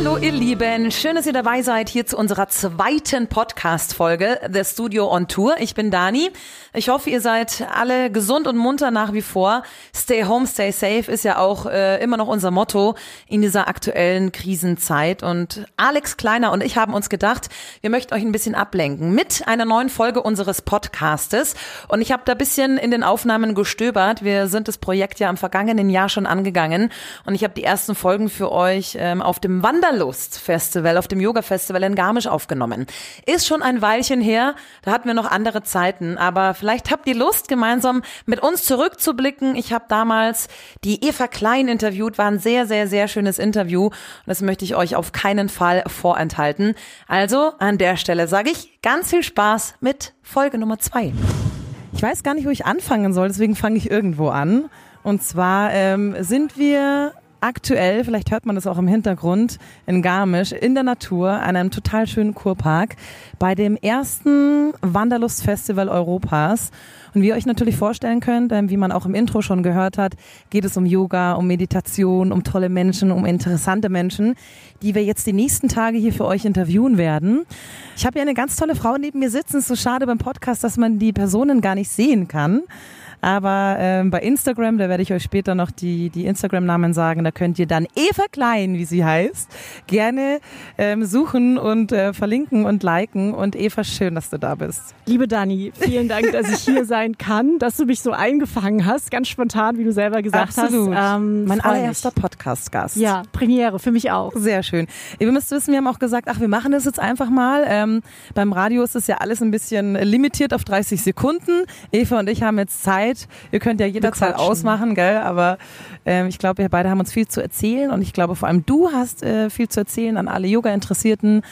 lo Ihr Lieben, schön, dass ihr dabei seid hier zu unserer zweiten Podcast-Folge The Studio on Tour. Ich bin Dani. Ich hoffe, ihr seid alle gesund und munter nach wie vor. Stay home, stay safe ist ja auch äh, immer noch unser Motto in dieser aktuellen Krisenzeit. Und Alex Kleiner und ich haben uns gedacht, wir möchten euch ein bisschen ablenken mit einer neuen Folge unseres Podcastes. Und ich habe da bisschen in den Aufnahmen gestöbert. Wir sind das Projekt ja im vergangenen Jahr schon angegangen und ich habe die ersten Folgen für euch ähm, auf dem Wanderlust Festival, auf dem Yoga Festival in Garmisch aufgenommen. Ist schon ein Weilchen her, da hatten wir noch andere Zeiten, aber vielleicht habt ihr Lust, gemeinsam mit uns zurückzublicken. Ich habe damals die Eva Klein interviewt, war ein sehr, sehr, sehr schönes Interview und das möchte ich euch auf keinen Fall vorenthalten. Also an der Stelle sage ich ganz viel Spaß mit Folge Nummer zwei. Ich weiß gar nicht, wo ich anfangen soll, deswegen fange ich irgendwo an. Und zwar ähm, sind wir aktuell, vielleicht hört man das auch im Hintergrund, in Garmisch, in der Natur, an einem total schönen Kurpark, bei dem ersten Wanderlustfestival Europas. Und wie ihr euch natürlich vorstellen könnt, wie man auch im Intro schon gehört hat, geht es um Yoga, um Meditation, um tolle Menschen, um interessante Menschen, die wir jetzt die nächsten Tage hier für euch interviewen werden. Ich habe hier eine ganz tolle Frau neben mir sitzen. Es ist so schade beim Podcast, dass man die Personen gar nicht sehen kann. Aber ähm, bei Instagram, da werde ich euch später noch die, die Instagram-Namen sagen, da könnt ihr dann Eva Klein, wie sie heißt, gerne ähm, suchen und äh, verlinken und liken. Und Eva, schön, dass du da bist. Liebe Dani, vielen Dank, dass ich hier sein kann, dass du mich so eingefangen hast, ganz spontan, wie du selber gesagt Absolut. hast. Ähm, mein allererster Podcast-Gast. Ja, Premiere, für mich auch. Sehr schön. Ihr müsst wissen, wir haben auch gesagt, ach, wir machen das jetzt einfach mal. Ähm, beim Radio ist es ja alles ein bisschen limitiert auf 30 Sekunden. Eva und ich haben jetzt Zeit, Zeit. Ihr könnt ja jederzeit ausmachen, gell? Aber ähm, ich glaube, wir beide haben uns viel zu erzählen und ich glaube vor allem du hast äh, viel zu erzählen an alle Yoga-Interessierten.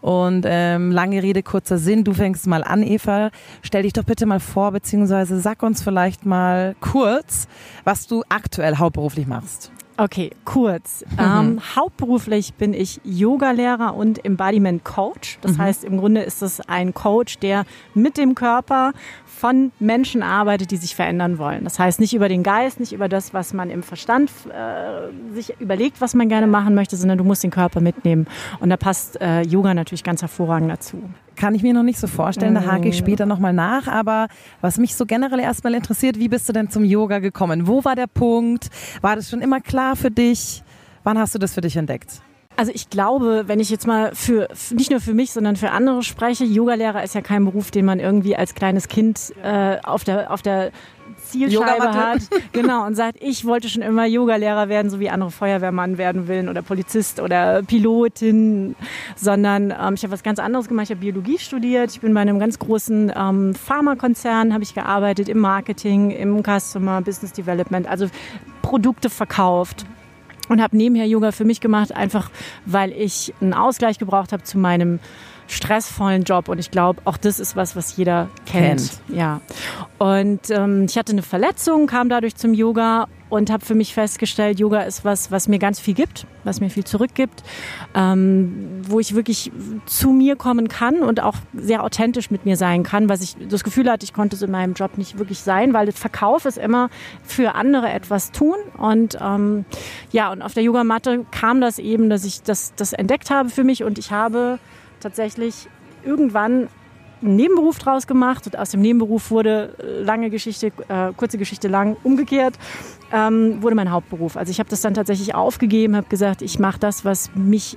Und ähm, lange Rede, kurzer Sinn, du fängst mal an, Eva. Stell dich doch bitte mal vor, beziehungsweise sag uns vielleicht mal kurz, was du aktuell hauptberuflich machst. Okay, kurz. Mhm. Ähm, hauptberuflich bin ich Yogalehrer und Embodiment Coach. Das mhm. heißt, im Grunde ist es ein Coach, der mit dem Körper von Menschen arbeitet, die sich verändern wollen. Das heißt nicht über den Geist, nicht über das, was man im Verstand äh, sich überlegt, was man gerne machen möchte, sondern du musst den Körper mitnehmen. Und da passt äh, Yoga natürlich ganz hervorragend dazu. Kann ich mir noch nicht so vorstellen, da hake ich mhm. später nochmal nach. Aber was mich so generell erstmal interessiert, wie bist du denn zum Yoga gekommen? Wo war der Punkt? War das schon immer klar für dich? Wann hast du das für dich entdeckt? Also ich glaube, wenn ich jetzt mal für nicht nur für mich, sondern für andere spreche, Yogalehrer ist ja kein Beruf, den man irgendwie als kleines Kind äh, auf der auf der Zielscheibe hat. Genau, und sagt, ich wollte schon immer Yogalehrer werden, so wie andere Feuerwehrmann werden willen oder Polizist oder Pilotin, sondern ähm, ich habe was ganz anderes gemacht. Ich habe Biologie studiert. Ich bin bei einem ganz großen ähm, Pharmakonzern, habe ich gearbeitet im Marketing, im Customer Business Development, also Produkte verkauft und habe nebenher Yoga für mich gemacht, einfach weil ich einen Ausgleich gebraucht habe zu meinem stressvollen Job und ich glaube, auch das ist was, was jeder kennt. kennt. Ja. Und ähm, ich hatte eine Verletzung, kam dadurch zum Yoga und habe für mich festgestellt, Yoga ist was, was mir ganz viel gibt, was mir viel zurückgibt, ähm, wo ich wirklich zu mir kommen kann und auch sehr authentisch mit mir sein kann, was ich das Gefühl hatte, ich konnte es in meinem Job nicht wirklich sein, weil das Verkauf ist immer für andere etwas tun und ähm, ja und auf der Yogamatte kam das eben, dass ich das, das entdeckt habe für mich und ich habe tatsächlich irgendwann einen Nebenberuf draus gemacht und aus dem Nebenberuf wurde äh, lange Geschichte, äh, kurze Geschichte lang umgekehrt, ähm, wurde mein Hauptberuf. Also ich habe das dann tatsächlich aufgegeben, habe gesagt, ich mache das, was mich,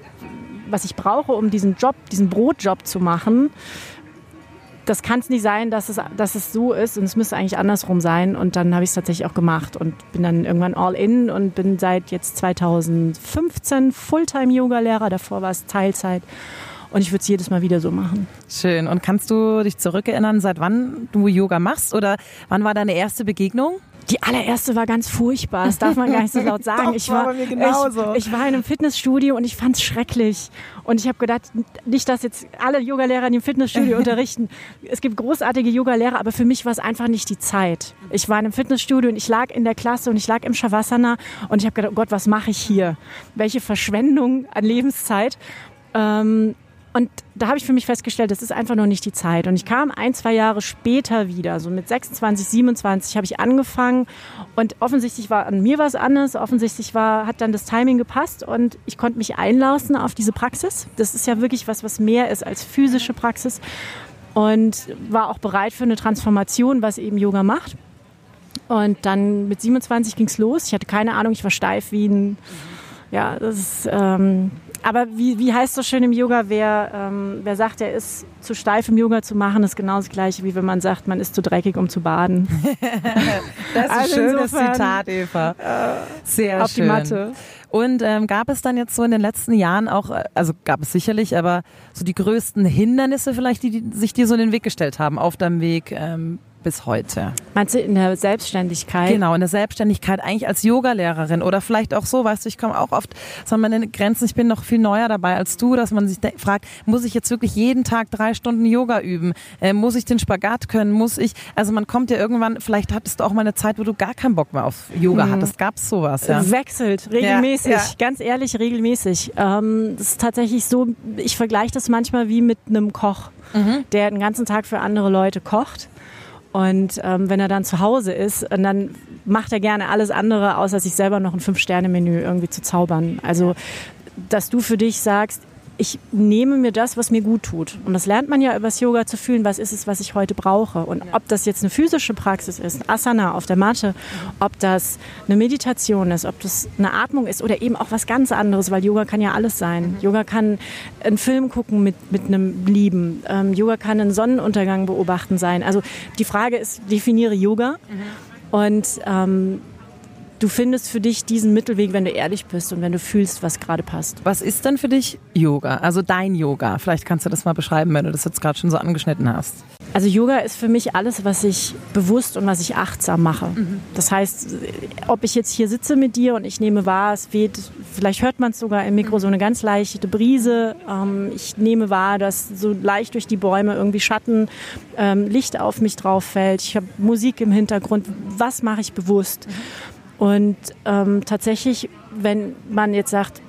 was ich brauche, um diesen Job, diesen Brotjob zu machen. Das kann es nicht sein, dass es, dass es so ist und es müsste eigentlich andersrum sein. Und dann habe ich es tatsächlich auch gemacht und bin dann irgendwann all in und bin seit jetzt 2015 Fulltime-Yoga-Lehrer. Davor war es Teilzeit. Und ich würde es jedes Mal wieder so machen. Schön. Und kannst du dich zurückerinnern, seit wann du Yoga machst oder wann war deine erste Begegnung? Die allererste war ganz furchtbar. Das darf man gar nicht so laut sagen. Doch, ich, war, ich, ich, war in einem Fitnessstudio und ich fand es schrecklich. Und ich habe gedacht, nicht, dass jetzt alle Yogalehrer in dem Fitnessstudio unterrichten. Es gibt großartige Yogalehrer, aber für mich war es einfach nicht die Zeit. Ich war in einem Fitnessstudio und ich lag in der Klasse und ich lag im Shavasana und ich habe gedacht, oh Gott, was mache ich hier? Welche Verschwendung an Lebenszeit. Ähm, Und da habe ich für mich festgestellt, das ist einfach noch nicht die Zeit. Und ich kam ein, zwei Jahre später wieder, so mit 26, 27 habe ich angefangen und offensichtlich war an mir was anderes, offensichtlich war, hat dann das Timing gepasst und ich konnte mich einlassen auf diese Praxis. Das ist ja wirklich was, was mehr ist als physische Praxis und war auch bereit für eine Transformation, was eben Yoga macht. Und dann mit 27 ging es los. Ich hatte keine Ahnung, ich war steif wie ein, ja, das ist, ähm, aber wie, wie heißt so schön im Yoga, wer, ähm, wer sagt, er ist zu steif im Yoga zu machen, ist genau das gleiche, wie wenn man sagt, man ist zu dreckig, um zu baden. das ist ein also schönes Zitat, Eva. Äh, Sehr auf schön. die Matte. Und ähm, gab es dann jetzt so in den letzten Jahren auch, äh, also gab es sicherlich, aber so die größten Hindernisse vielleicht, die, die sich dir so in den Weg gestellt haben auf deinem Weg ähm, bis heute. Meinst du in der Selbstständigkeit? Genau, in der Selbstständigkeit eigentlich als Yogalehrerin oder vielleicht auch so, weißt du, ich komme auch oft so an meine Grenzen, ich bin noch viel neuer dabei als du, dass man sich fragt, muss ich jetzt wirklich jeden Tag drei Stunden Yoga üben? Äh, muss ich den Spagat können? Muss ich, also man kommt ja irgendwann, vielleicht hattest du auch mal eine Zeit, wo du gar keinen Bock mehr auf Yoga mhm. hattest. Gab es sowas? Ja? Wechselt, regelmäßig, ja, ja. ganz ehrlich, regelmäßig. Ähm, das ist tatsächlich so, ich vergleiche das manchmal wie mit einem Koch, mhm. der den ganzen Tag für andere Leute kocht und ähm, wenn er dann zu Hause ist, dann macht er gerne alles andere, außer sich selber noch ein Fünf-Sterne-Menü irgendwie zu zaubern. Also, dass du für dich sagst, ich nehme mir das, was mir gut tut. Und das lernt man ja übers Yoga zu fühlen, was ist es, was ich heute brauche. Und ob das jetzt eine physische Praxis ist, Asana auf der Matte, ob das eine Meditation ist, ob das eine Atmung ist oder eben auch was ganz anderes, weil Yoga kann ja alles sein. Mhm. Yoga kann einen Film gucken mit, mit einem Lieben. Ähm, Yoga kann einen Sonnenuntergang beobachten sein. Also die Frage ist, definiere Yoga. Mhm. Und ähm, du findest für dich diesen Mittelweg, wenn du ehrlich bist und wenn du fühlst, was gerade passt. Was ist denn für dich Yoga? Also dein Yoga? Vielleicht kannst du das mal beschreiben, wenn du das jetzt gerade schon so angeschnitten hast. Also Yoga ist für mich alles, was ich bewusst und was ich achtsam mache. Mhm. Das heißt, ob ich jetzt hier sitze mit dir und ich nehme wahr, es weht, vielleicht hört man es sogar im Mikro, so eine ganz leichte Brise. Ähm, ich nehme wahr, dass so leicht durch die Bäume irgendwie Schatten, ähm, Licht auf mich drauf fällt. Ich habe Musik im Hintergrund. Was mache ich bewusst? Mhm. Und ähm, tatsächlich, wenn man jetzt sagt,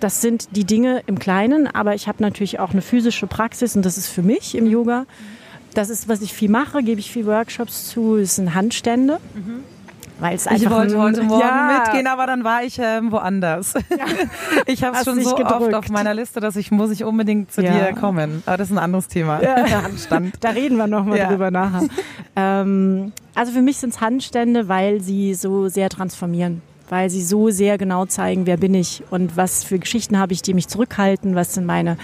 das sind die Dinge im Kleinen, aber ich habe natürlich auch eine physische Praxis und das ist für mich im Yoga. Das ist, was ich viel mache, gebe ich viel Workshops zu, das sind Handstände. Mhm. Weil es einfach ich wollte heute Morgen ja. mitgehen, aber dann war ich ähm, woanders. Ja. Ich habe es schon so gedrückt. oft auf meiner Liste, dass ich muss ich unbedingt zu ja. dir kommen. Aber das ist ein anderes Thema. Ja. Handstand. Da reden wir nochmal ja. drüber nachher. ähm, also für mich sind es Handstände, weil sie so sehr transformieren weil sie so sehr genau zeigen, wer bin ich und was für Geschichten habe ich, die mich zurückhalten, was sind meine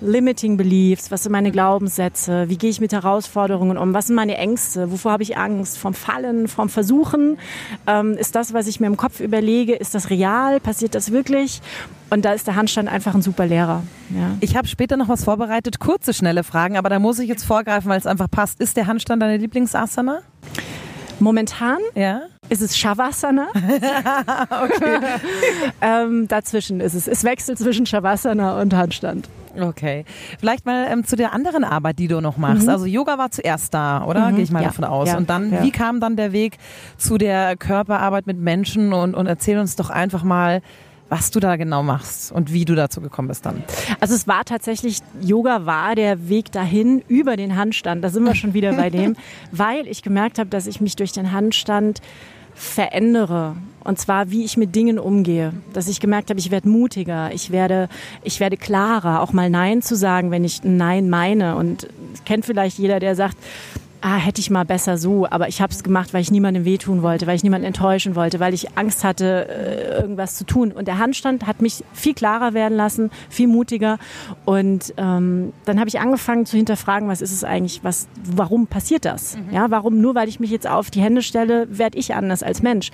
Limiting Beliefs, was sind meine Glaubenssätze, wie gehe ich mit Herausforderungen um, was sind meine Ängste, wovor habe ich Angst, vom Fallen, vom Versuchen, ähm, ist das, was ich mir im Kopf überlege, ist das real, passiert das wirklich? Und da ist der Handstand einfach ein super Lehrer. Ja. Ich habe später noch was vorbereitet, kurze, schnelle Fragen, aber da muss ich jetzt vorgreifen, weil es einfach passt. Ist der Handstand deine Lieblingsasana? Momentan ja? ist es Shavasana. okay. ähm, dazwischen ist es. Es wechselt zwischen Shavasana und Handstand. Okay. Vielleicht mal ähm, zu der anderen Arbeit, die du noch machst. Mhm. Also Yoga war zuerst da, oder? Mhm. Gehe ich mal ja. davon aus. Ja. Und dann, ja. wie kam dann der Weg zu der Körperarbeit mit Menschen? Und, und erzähl uns doch einfach mal, was du da genau machst und wie du dazu gekommen bist dann. Also es war tatsächlich, Yoga war der Weg dahin über den Handstand. Da sind wir schon wieder bei dem, weil ich gemerkt habe, dass ich mich durch den Handstand verändere. Und zwar, wie ich mit Dingen umgehe. Dass ich gemerkt habe, ich werde mutiger, ich werde, ich werde klarer, auch mal Nein zu sagen, wenn ich Nein meine. Und kennt vielleicht jeder, der sagt, ah, hätte ich mal besser so, aber ich habe es gemacht, weil ich niemandem wehtun wollte, weil ich niemanden enttäuschen wollte, weil ich Angst hatte, äh, irgendwas zu tun. Und der Handstand hat mich viel klarer werden lassen, viel mutiger. Und ähm, dann habe ich angefangen zu hinterfragen, was ist es eigentlich, was, warum passiert das? Mhm. Ja, warum nur, weil ich mich jetzt auf die Hände stelle, werde ich anders als Mensch?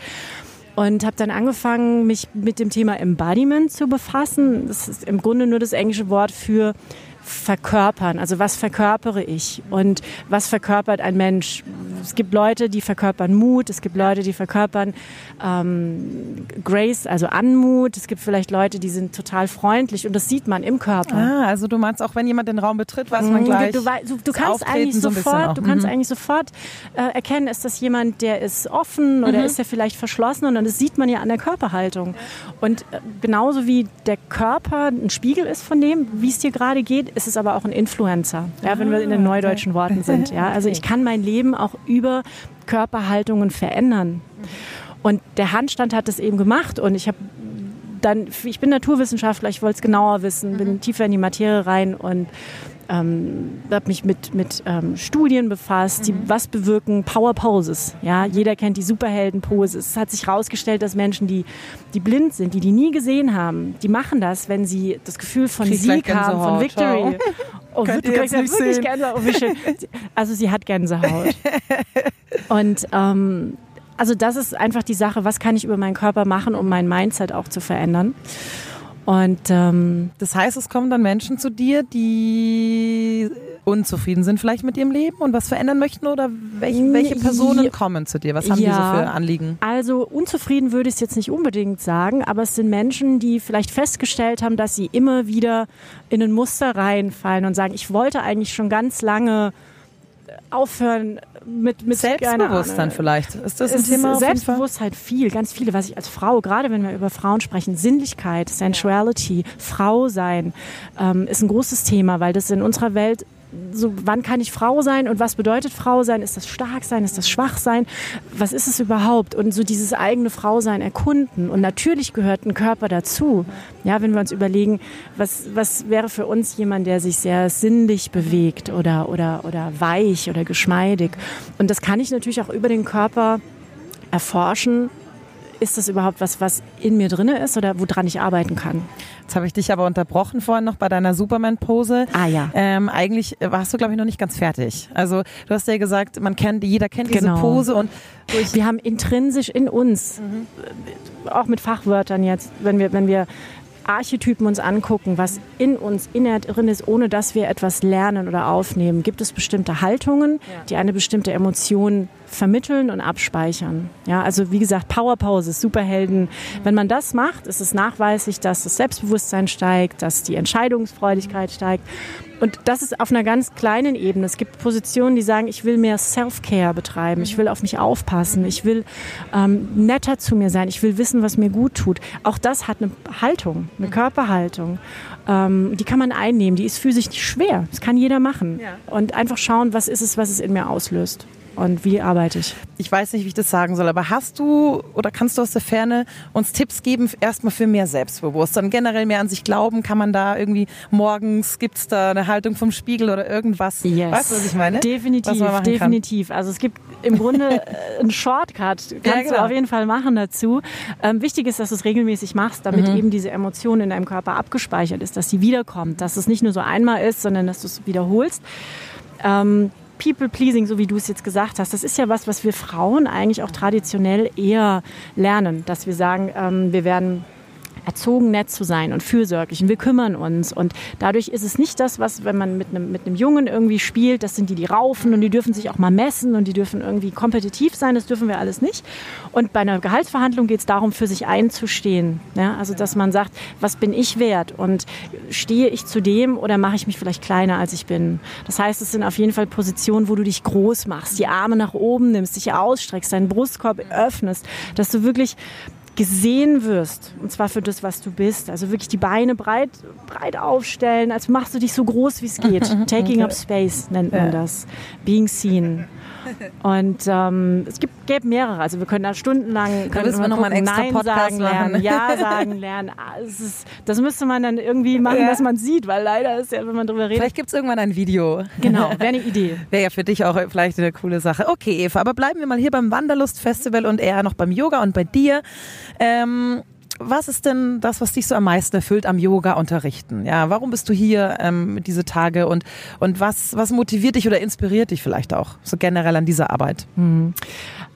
und habe dann angefangen, mich mit dem Thema Embodiment zu befassen. Das ist im Grunde nur das englische Wort für verkörpern. Also was verkörpere ich und was verkörpert ein Mensch? Es gibt Leute, die verkörpern Mut, es gibt Leute, die verkörpern ähm, Grace, also Anmut. Es gibt vielleicht Leute, die sind total freundlich und das sieht man im Körper. Ah, also du meinst auch, wenn jemand den Raum betritt, weiß man mhm, gleich. Du, du, du kannst eigentlich so sofort, du kannst mhm. eigentlich sofort äh, erkennen, ist das jemand, der ist offen oder mhm. ist er vielleicht verschlossen und das sieht man ja an der Körperhaltung. Und äh, genauso wie der Körper ein Spiegel ist von dem, wie es dir gerade geht, ist es aber auch ein Influencer. Ja, wenn wir in den ah, neudeutschen Worten sind. Ja, also ich kann mein Leben auch über Körperhaltungen verändern. Und der Handstand hat es eben gemacht und ich habe dann, ich bin Naturwissenschaftler, ich wollte es genauer wissen, bin mhm. tiefer in die Materie rein und ähm, habe mich mit, mit ähm, Studien befasst, die mhm. was bewirken Power Poses. Ja, jeder kennt die Superhelden-Pose. Es hat sich herausgestellt, dass Menschen, die, die blind sind, die die nie gesehen haben, die machen das, wenn sie das Gefühl von Krieg Sieg haben, von Victory. Oh, du kriegst ja wirklich sehen. Gänsehaut. Oh, also sie hat Gänsehaut. Und ähm, also das ist einfach die Sache, was kann ich über meinen Körper machen, um mein Mindset auch zu verändern. Und ähm, das heißt, es kommen dann Menschen zu dir, die unzufrieden sind vielleicht mit ihrem Leben und was verändern möchten oder welche, welche Personen kommen zu dir? Was haben ja, die so für Anliegen? Also unzufrieden würde ich es jetzt nicht unbedingt sagen, aber es sind Menschen, die vielleicht festgestellt haben, dass sie immer wieder in ein Muster reinfallen und sagen, ich wollte eigentlich schon ganz lange aufhören mit, mit Selbstbewusstsein vielleicht. Ist das ein es Thema? Selbstbewusstsein viel, ganz viele, was ich als Frau, gerade wenn wir über Frauen sprechen, Sinnlichkeit, Sensuality, Frau sein, ähm, ist ein großes Thema, weil das in unserer Welt so, wann kann ich Frau sein und was bedeutet Frau sein? Ist das stark sein? Ist das schwach sein? Was ist es überhaupt? Und so dieses eigene Frau sein erkunden. Und natürlich gehört ein Körper dazu. Ja, wenn wir uns überlegen, was, was wäre für uns jemand, der sich sehr sinnlich bewegt oder, oder, oder weich oder geschmeidig? Und das kann ich natürlich auch über den Körper erforschen ist das überhaupt was, was in mir drin ist oder woran ich arbeiten kann? Jetzt habe ich dich aber unterbrochen vorhin noch bei deiner Superman-Pose. Ah ja. Ähm, eigentlich warst du, glaube ich, noch nicht ganz fertig. Also du hast ja gesagt, man kennt, jeder kennt diese genau. Pose und wir haben intrinsisch in uns, mhm. auch mit Fachwörtern jetzt, wenn wir, wenn wir Archetypen uns angucken, was in uns innerhalb drin ist, ohne dass wir etwas lernen oder aufnehmen, gibt es bestimmte Haltungen, die eine bestimmte Emotion vermitteln und abspeichern. Ja, also wie gesagt, Powerpause, Superhelden. Wenn man das macht, ist es nachweislich, dass das Selbstbewusstsein steigt, dass die Entscheidungsfreudigkeit steigt. Und das ist auf einer ganz kleinen Ebene. Es gibt Positionen, die sagen, ich will mehr Self-Care betreiben, ich will auf mich aufpassen, ich will ähm, netter zu mir sein, ich will wissen, was mir gut tut. Auch das hat eine Haltung, eine Körperhaltung. Ähm, die kann man einnehmen, die ist physisch nicht schwer. Das kann jeder machen. Und einfach schauen, was ist es, was es in mir auslöst und wie arbeite ich? Ich weiß nicht, wie ich das sagen soll, aber hast du oder kannst du aus der Ferne uns Tipps geben, erstmal für mehr Selbstbewusstsein, generell mehr an sich glauben? Kann man da irgendwie morgens, gibt es da eine Haltung vom Spiegel oder irgendwas? Yes. Weißt du, was ich meine? Definitiv, definitiv. Kann? Also es gibt im Grunde äh, einen Shortcut, kannst ja, genau. du auf jeden Fall machen dazu. Ähm, wichtig ist, dass du es regelmäßig machst, damit mhm. eben diese Emotion in deinem Körper abgespeichert ist, dass sie wiederkommt, dass es nicht nur so einmal ist, sondern dass du es wiederholst. Ähm, People-Pleasing, so wie du es jetzt gesagt hast, das ist ja was, was wir Frauen eigentlich auch traditionell eher lernen, dass wir sagen, ähm, wir werden erzogen, nett zu sein und fürsorglich und wir kümmern uns. Und dadurch ist es nicht das, was, wenn man mit einem, mit einem Jungen irgendwie spielt, das sind die, die raufen und die dürfen sich auch mal messen und die dürfen irgendwie kompetitiv sein, das dürfen wir alles nicht. Und bei einer Gehaltsverhandlung geht es darum, für sich einzustehen. Ja? Also, dass man sagt, was bin ich wert und stehe ich zu dem oder mache ich mich vielleicht kleiner, als ich bin. Das heißt, es sind auf jeden Fall Positionen, wo du dich groß machst, die Arme nach oben nimmst, dich ausstreckst, deinen Brustkorb öffnest, dass du wirklich gesehen wirst. Und zwar für das, was du bist. Also wirklich die Beine breit, breit aufstellen, als machst du dich so groß, wie es geht. Taking up space nennt man das. Being seen. Und ähm, es gibt, gäbe mehrere. Also wir können da stundenlang können da wir noch mal einen extra Nein Podcast sagen lernen, Ja sagen lernen. Ist, das müsste man dann irgendwie machen, ja. dass man sieht, weil leider ist ja, wenn man drüber redet. Vielleicht gibt es irgendwann ein Video. Genau, wäre eine Idee. Wäre ja für dich auch vielleicht eine coole Sache. Okay, Eva, aber bleiben wir mal hier beim Wanderlust Festival und eher noch beim Yoga und bei dir. Ähm, was ist denn das, was dich so am meisten erfüllt am Yoga unterrichten? Ja, warum bist du hier ähm, diese Tage und, und was, was motiviert dich oder inspiriert dich vielleicht auch so generell an dieser Arbeit? Mhm.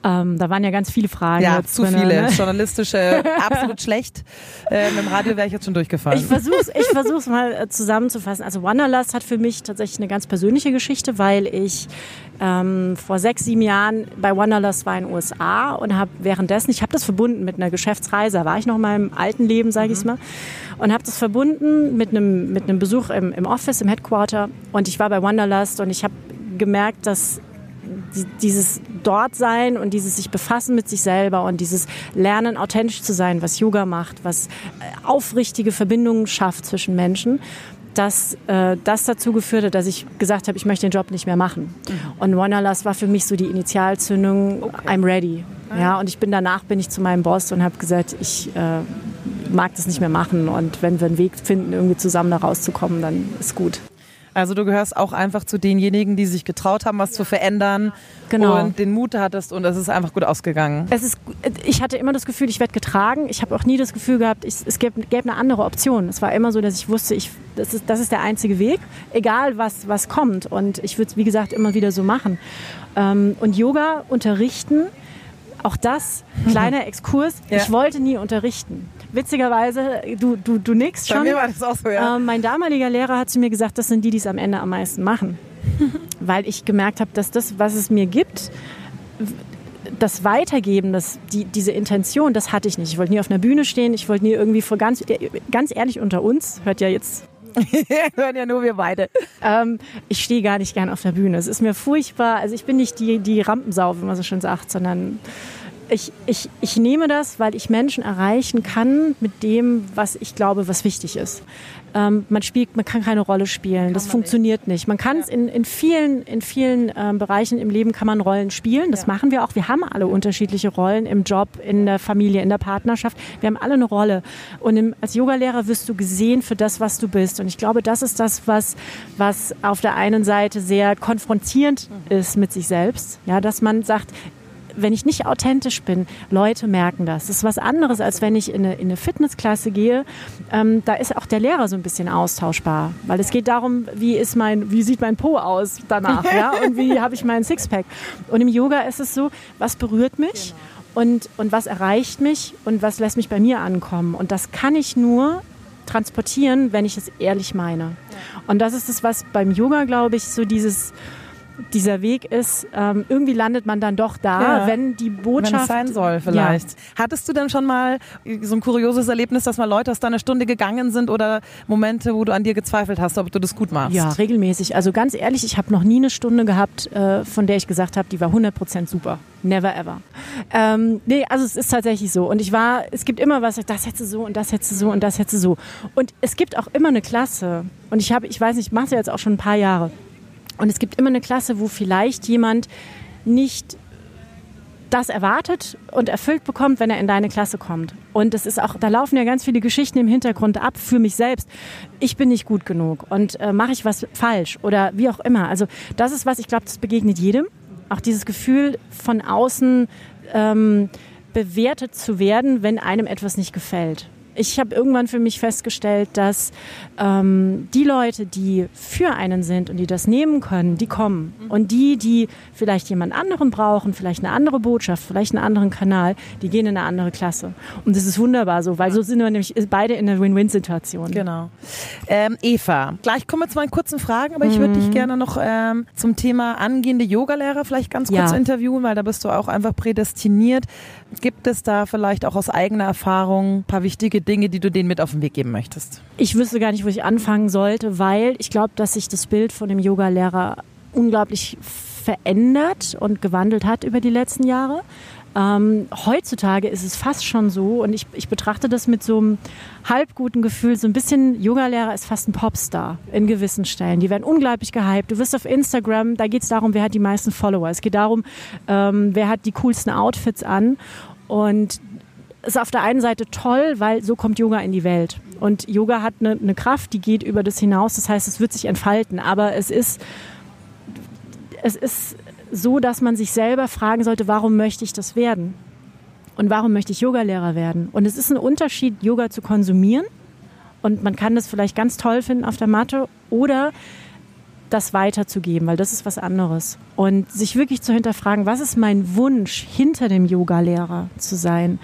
Ähm, da waren ja ganz viele Fragen. Ja, zu drin, viele. Ne? Journalistische, absolut schlecht. Ähm, Im Radio wäre ich jetzt schon durchgefallen. Ich versuche ich versuch's mal äh, zusammenzufassen. Also Wanderlust hat für mich tatsächlich eine ganz persönliche Geschichte, weil ich ähm, vor sechs, sieben Jahren bei Wanderlust war in den USA und habe währenddessen, ich habe das verbunden mit einer Geschäftsreise, da war ich noch mal im alten Leben, sage ich mhm. mal, und habe das verbunden mit einem mit einem Besuch im, im Office, im Headquarter und ich war bei Wanderlust und ich habe gemerkt, dass dieses Dortsein und dieses sich befassen mit sich selber und dieses Lernen, authentisch zu sein, was Yoga macht, was äh, aufrichtige Verbindungen schafft zwischen Menschen, dass äh, das dazu geführt hat, dass ich gesagt habe, ich möchte den Job nicht mehr machen. Mhm. Und Wanderlust war für mich so die Initialzündung, okay. I'm ready. Ja, und ich bin danach bin ich zu meinem Boss und habe gesagt, ich äh, mag das nicht mehr machen und wenn wir einen Weg finden, irgendwie zusammen da rauszukommen, dann ist gut. Also du gehörst auch einfach zu denjenigen, die sich getraut haben, was zu verändern genau. und den Mut hattest und es ist einfach gut ausgegangen. Es ist, ich hatte immer das Gefühl, ich werde getragen. Ich habe auch nie das Gefühl gehabt, ich, es gäbe, gäbe, eine andere Option. Es war immer so, dass ich wusste, ich, das, ist, das ist der einzige Weg, egal was, was kommt. Und ich würde es, wie gesagt, immer wieder so machen. Ähm, und Yoga unterrichten, auch das, kleiner Exkurs, ja. ich wollte nie unterrichten witzigerweise, du, du, du nix schon. Bei mir war das auch so, ja. Ähm, mein damaliger Lehrer hat zu mir gesagt, das sind die, die es am Ende am meisten machen. Weil ich gemerkt habe, dass das, was es mir gibt, das Weitergeben, das, die, diese Intention, das hatte ich nicht. Ich wollte nie auf einer Bühne stehen, ich wollte nie irgendwie vor ganz, ganz ehrlich unter uns, hört ja jetzt hören ja nur wir beide. Ähm, ich stehe gar nicht gern auf der Bühne. Es ist mir furchtbar. Also ich bin nicht die, die Rampensau, wie man so schön sagt, sondern ich, ich, ich nehme das, weil ich Menschen erreichen kann mit dem, was ich glaube, was wichtig ist. Ähm, man spielt, man kann keine Rolle spielen. Das funktioniert nicht. Man kann es ja. in, in vielen, in vielen ähm, Bereichen im Leben kann man Rollen spielen. Das ja. machen wir auch. Wir haben alle unterschiedliche Rollen im Job, in der Familie, in der Partnerschaft. Wir haben alle eine Rolle. Und im, als Yogalehrer wirst du gesehen für das, was du bist. Und ich glaube, das ist das, was, was auf der einen Seite sehr konfrontierend mhm. ist mit sich selbst. Ja, dass man sagt, wenn ich nicht authentisch bin, Leute merken das. Das ist was anderes, als wenn ich in eine, in eine Fitnessklasse gehe. Ähm, da ist auch der Lehrer so ein bisschen austauschbar, weil es geht darum, wie ist mein, wie sieht mein Po aus danach, ja, und wie habe ich meinen Sixpack. Und im Yoga ist es so, was berührt mich? Genau. Und, und was erreicht mich und was lässt mich bei mir ankommen. Und das kann ich nur transportieren, wenn ich es ehrlich meine. Und das ist es, was beim Yoga, glaube ich, so dieses dieser Weg ist, ähm, irgendwie landet man dann doch da, ja. wenn die Botschaft wenn es sein soll vielleicht. Ja. Hattest du denn schon mal so ein kurioses Erlebnis, dass mal Leute aus deiner Stunde gegangen sind oder Momente, wo du an dir gezweifelt hast, ob du das gut machst? Ja, regelmäßig. Also ganz ehrlich, ich habe noch nie eine Stunde gehabt, äh, von der ich gesagt habe, die war 100% super. Never ever. Ähm, nee, also es ist tatsächlich so. Und ich war, es gibt immer was, das hätte so und das hätte so und das hätte so. Und es gibt auch immer eine Klasse. Und ich habe, ich weiß nicht, ich mache es ja jetzt auch schon ein paar Jahre. Und es gibt immer eine Klasse, wo vielleicht jemand nicht das erwartet und erfüllt bekommt, wenn er in deine Klasse kommt. Und es ist auch, da laufen ja ganz viele Geschichten im Hintergrund ab für mich selbst. Ich bin nicht gut genug und äh, mache ich was falsch oder wie auch immer. Also das ist was, ich glaube, das begegnet jedem. Auch dieses Gefühl von außen ähm, bewertet zu werden, wenn einem etwas nicht gefällt ich habe irgendwann für mich festgestellt, dass ähm, die Leute, die für einen sind und die das nehmen können, die kommen. Mhm. Und die, die vielleicht jemand anderen brauchen, vielleicht eine andere Botschaft, vielleicht einen anderen Kanal, die gehen in eine andere Klasse. Und das ist wunderbar so, weil so sind wir nämlich beide in einer Win-Win-Situation. Genau. Ähm, Eva, gleich kommen wir zu meinen kurzen Fragen, aber ich würde dich mhm. gerne noch ähm, zum Thema angehende Yogalehrer vielleicht ganz kurz ja. interviewen, weil da bist du auch einfach prädestiniert. Gibt es da vielleicht auch aus eigener Erfahrung ein paar wichtige Dinge, die du denen mit auf den Weg geben möchtest? Ich wüsste gar nicht, wo ich anfangen sollte, weil ich glaube, dass sich das Bild von dem Yoga-Lehrer unglaublich verändert und gewandelt hat über die letzten Jahre. Ähm, heutzutage ist es fast schon so, und ich, ich betrachte das mit so einem halbguten Gefühl, so ein bisschen, Yoga-Lehrer ist fast ein Popstar in gewissen Stellen. Die werden unglaublich gehypt. Du wirst auf Instagram, da geht es darum, wer hat die meisten Follower. Es geht darum, ähm, wer hat die coolsten Outfits an. Und ist auf der einen Seite toll, weil so kommt Yoga in die Welt. Und Yoga hat eine, eine Kraft, die geht über das hinaus. Das heißt, es wird sich entfalten. Aber es ist, es ist so, dass man sich selber fragen sollte, warum möchte ich das werden? Und warum möchte ich Yogalehrer werden? Und es ist ein Unterschied, Yoga zu konsumieren. Und man kann das vielleicht ganz toll finden auf der Matte oder das weiterzugeben, weil das ist was anderes. Und sich wirklich zu hinterfragen, was ist mein Wunsch, hinter dem Yogalehrer zu sein?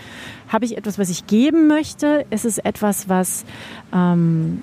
Habe ich etwas, was ich geben möchte? Ist es etwas, was, ähm,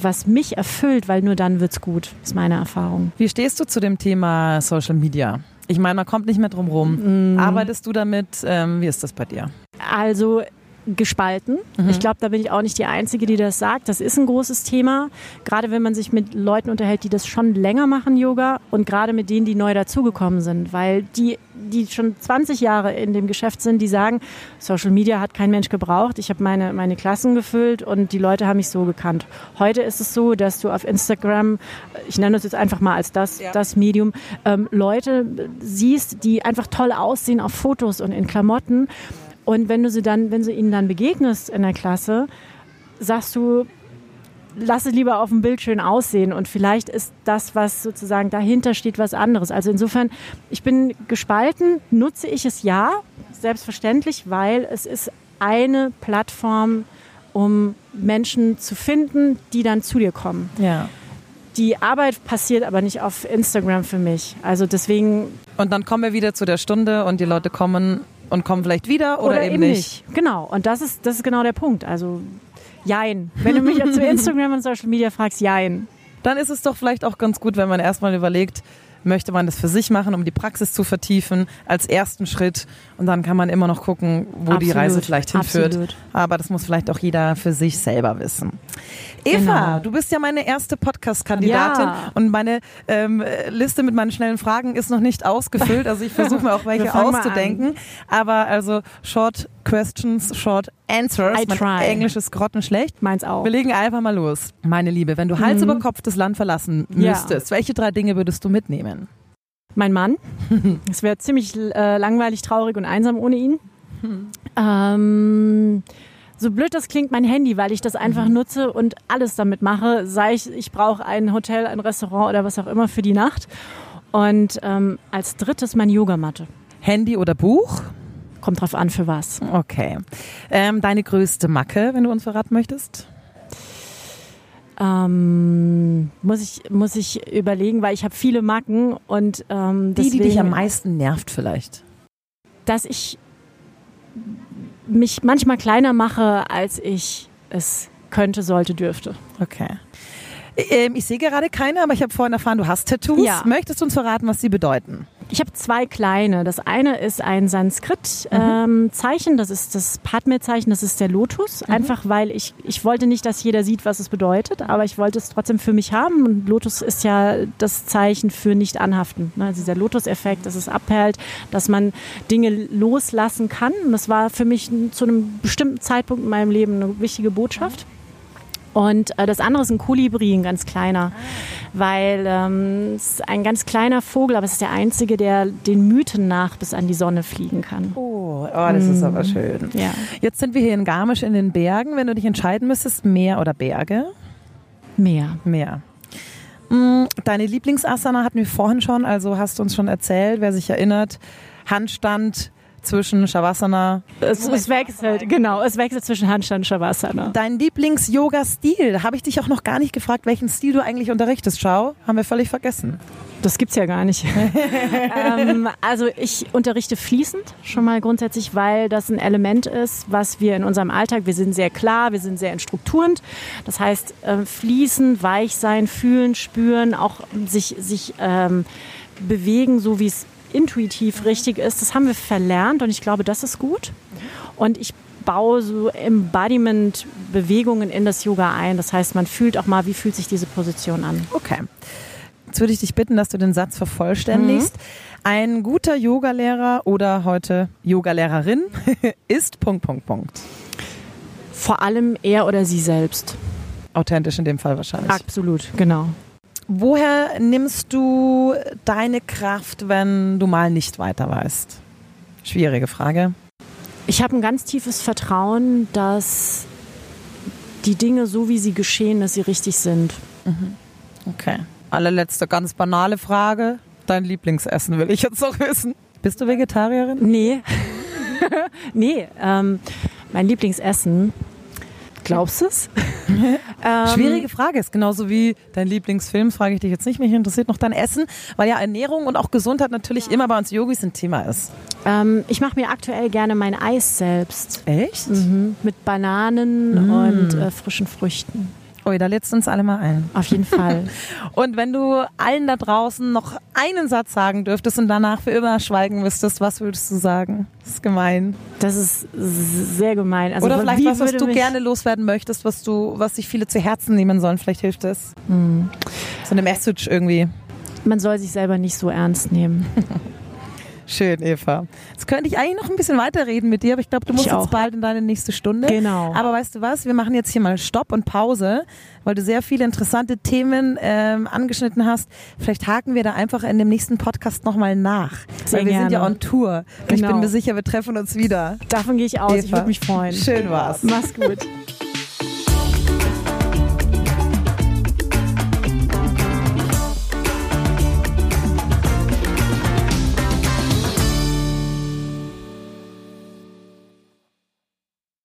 was mich erfüllt, weil nur dann wird es gut, ist meine Erfahrung. Wie stehst du zu dem Thema Social Media? Ich meine, man kommt nicht mehr drum rum. Mm. Arbeitest du damit? Ähm, wie ist das bei dir? Also gespalten. Mhm. Ich glaube, da bin ich auch nicht die Einzige, die das sagt. Das ist ein großes Thema, gerade wenn man sich mit Leuten unterhält, die das schon länger machen, Yoga, und gerade mit denen, die neu dazugekommen sind, weil die, die schon 20 Jahre in dem Geschäft sind, die sagen, Social Media hat kein Mensch gebraucht. Ich habe meine, meine Klassen gefüllt und die Leute haben mich so gekannt. Heute ist es so, dass du auf Instagram, ich nenne das jetzt einfach mal als das, ja. das Medium, ähm, Leute siehst, die einfach toll aussehen auf Fotos und in Klamotten und wenn du sie dann, wenn du ihnen dann begegnest in der Klasse, sagst du, lass es lieber auf dem Bild schön aussehen und vielleicht ist das, was sozusagen dahinter steht, was anderes. Also insofern, ich bin gespalten, nutze ich es ja, selbstverständlich, weil es ist eine Plattform, um Menschen zu finden, die dann zu dir kommen. Ja. Die Arbeit passiert aber nicht auf Instagram für mich. Also deswegen. Und dann kommen wir wieder zu der Stunde und die Leute kommen und kommen vielleicht wieder oder, oder eben, eben nicht. nicht. Genau, und das ist, das ist genau der Punkt. Also, jein. Wenn du mich zu Instagram und Social Media fragst, jein. Dann ist es doch vielleicht auch ganz gut, wenn man erstmal überlegt, möchte man das für sich machen, um die Praxis zu vertiefen, als ersten Schritt. Und dann kann man immer noch gucken, wo Absolut. die Reise vielleicht hinführt. Absolut. Aber das muss vielleicht auch jeder für sich selber wissen. Eva, genau. du bist ja meine erste Podcast-Kandidatin ja. und meine ähm, Liste mit meinen schnellen Fragen ist noch nicht ausgefüllt. Also ich versuche mir auch welche auszudenken. Aber also Short Questions, Short Answers. I mein try. Englisch ist grottenschlecht. Meins auch. Wir legen einfach mal los. Meine Liebe, wenn du Hals mhm. über Kopf das Land verlassen müsstest, ja. welche drei Dinge würdest du mitnehmen? Mein Mann. es wäre ziemlich äh, langweilig, traurig und einsam ohne ihn. Hm. Ähm, so blöd das klingt, mein Handy, weil ich das einfach mhm. nutze und alles damit mache. Sei ich, ich brauche ein Hotel, ein Restaurant oder was auch immer für die Nacht. Und ähm, als drittes meine Yogamatte. Handy oder Buch? Kommt drauf an, für was. Okay. Ähm, deine größte Macke, wenn du uns verraten möchtest? Ähm, muss ich muss ich überlegen, weil ich habe viele Macken und ähm, die, die dich am meisten nervt vielleicht. Dass ich mich manchmal kleiner mache, als ich es könnte, sollte, dürfte. Okay. Ähm, ich sehe gerade keine, aber ich habe vorhin erfahren, du hast Tattoos. Ja. Möchtest du uns verraten, was sie bedeuten? Ich habe zwei kleine. Das eine ist ein Sanskrit-Zeichen, mhm. ähm, das ist das Padme-Zeichen, das ist der Lotus. Mhm. Einfach weil ich, ich wollte nicht, dass jeder sieht, was es bedeutet, aber ich wollte es trotzdem für mich haben. Und Lotus ist ja das Zeichen für nicht anhaften. Ne? Also dieser Lotus-Effekt, dass es abhält, dass man Dinge loslassen kann. Und das war für mich zu einem bestimmten Zeitpunkt in meinem Leben eine wichtige Botschaft. Und äh, das andere ist ein Kolibri, ein ganz kleiner, weil ähm, es ist ein ganz kleiner Vogel, aber es ist der einzige, der den Mythen nach bis an die Sonne fliegen kann. Oh, oh das mm. ist aber schön. Ja. Jetzt sind wir hier in Garmisch in den Bergen. Wenn du dich entscheiden müsstest, Meer oder Berge? Meer. Meer. Mm, deine Lieblingsasana hatten wir vorhin schon, also hast du uns schon erzählt, wer sich erinnert. Handstand, zwischen Shavasana. Es, es wechselt, genau, es wechselt zwischen Handstand und Shavasana. Dein Lieblings-Yoga-Stil, habe ich dich auch noch gar nicht gefragt, welchen Stil du eigentlich unterrichtest. Schau, haben wir völlig vergessen. Das gibt's ja gar nicht. ähm, also ich unterrichte fließend schon mal grundsätzlich, weil das ein Element ist, was wir in unserem Alltag, wir sind sehr klar, wir sind sehr in Strukturen. Das heißt, äh, fließen, weich sein, fühlen, spüren, auch sich, sich ähm, bewegen, so wie es intuitiv richtig ist, das haben wir verlernt und ich glaube, das ist gut. Und ich baue so Embodiment-Bewegungen in das Yoga ein. Das heißt, man fühlt auch mal, wie fühlt sich diese Position an. Okay. Jetzt würde ich dich bitten, dass du den Satz vervollständigst. Mhm. Ein guter Yogalehrer oder heute Yogalehrerin ist Punkt, Punkt, Punkt. Vor allem er oder sie selbst. Authentisch in dem Fall wahrscheinlich. Absolut, genau. Woher nimmst du deine Kraft, wenn du mal nicht weiter weißt? Schwierige Frage. Ich habe ein ganz tiefes Vertrauen, dass die Dinge so, wie sie geschehen, dass sie richtig sind. Mhm. Okay. Allerletzte ganz banale Frage. Dein Lieblingsessen will ich jetzt noch wissen. Bist du Vegetarierin? Nee. nee, ähm, mein Lieblingsessen. Glaubst du es? ähm, Schwierige Frage ist genauso wie dein Lieblingsfilm, frage ich dich jetzt nicht. Mich interessiert noch dein Essen, weil ja Ernährung und auch Gesundheit natürlich immer bei uns Yogis ein Thema ist. Ähm, ich mache mir aktuell gerne mein Eis selbst. Echt? Mhm. Mit Bananen mm. und äh, frischen Früchten. Ui, da lädst du uns alle mal ein. Auf jeden Fall. und wenn du allen da draußen noch einen Satz sagen dürftest und danach für immer schweigen müsstest, was würdest du sagen? Das ist gemein. Das ist sehr gemein. Also Oder vielleicht was, was du gerne loswerden möchtest, was du, was sich viele zu Herzen nehmen sollen. Vielleicht hilft es. Hm. So eine Message irgendwie. Man soll sich selber nicht so ernst nehmen. Schön, Eva. Jetzt könnte ich eigentlich noch ein bisschen weiterreden mit dir, aber ich glaube, du musst jetzt bald in deine nächste Stunde. Genau. Aber weißt du was? Wir machen jetzt hier mal Stopp und Pause, weil du sehr viele interessante Themen ähm, angeschnitten hast. Vielleicht haken wir da einfach in dem nächsten Podcast nochmal nach. Sehr weil wir gerne. sind ja on Tour. Genau. Ich bin genau. mir sicher, wir treffen uns wieder. Davon gehe ich aus. Eva. Ich würde mich freuen. Schön war's. Mach's gut.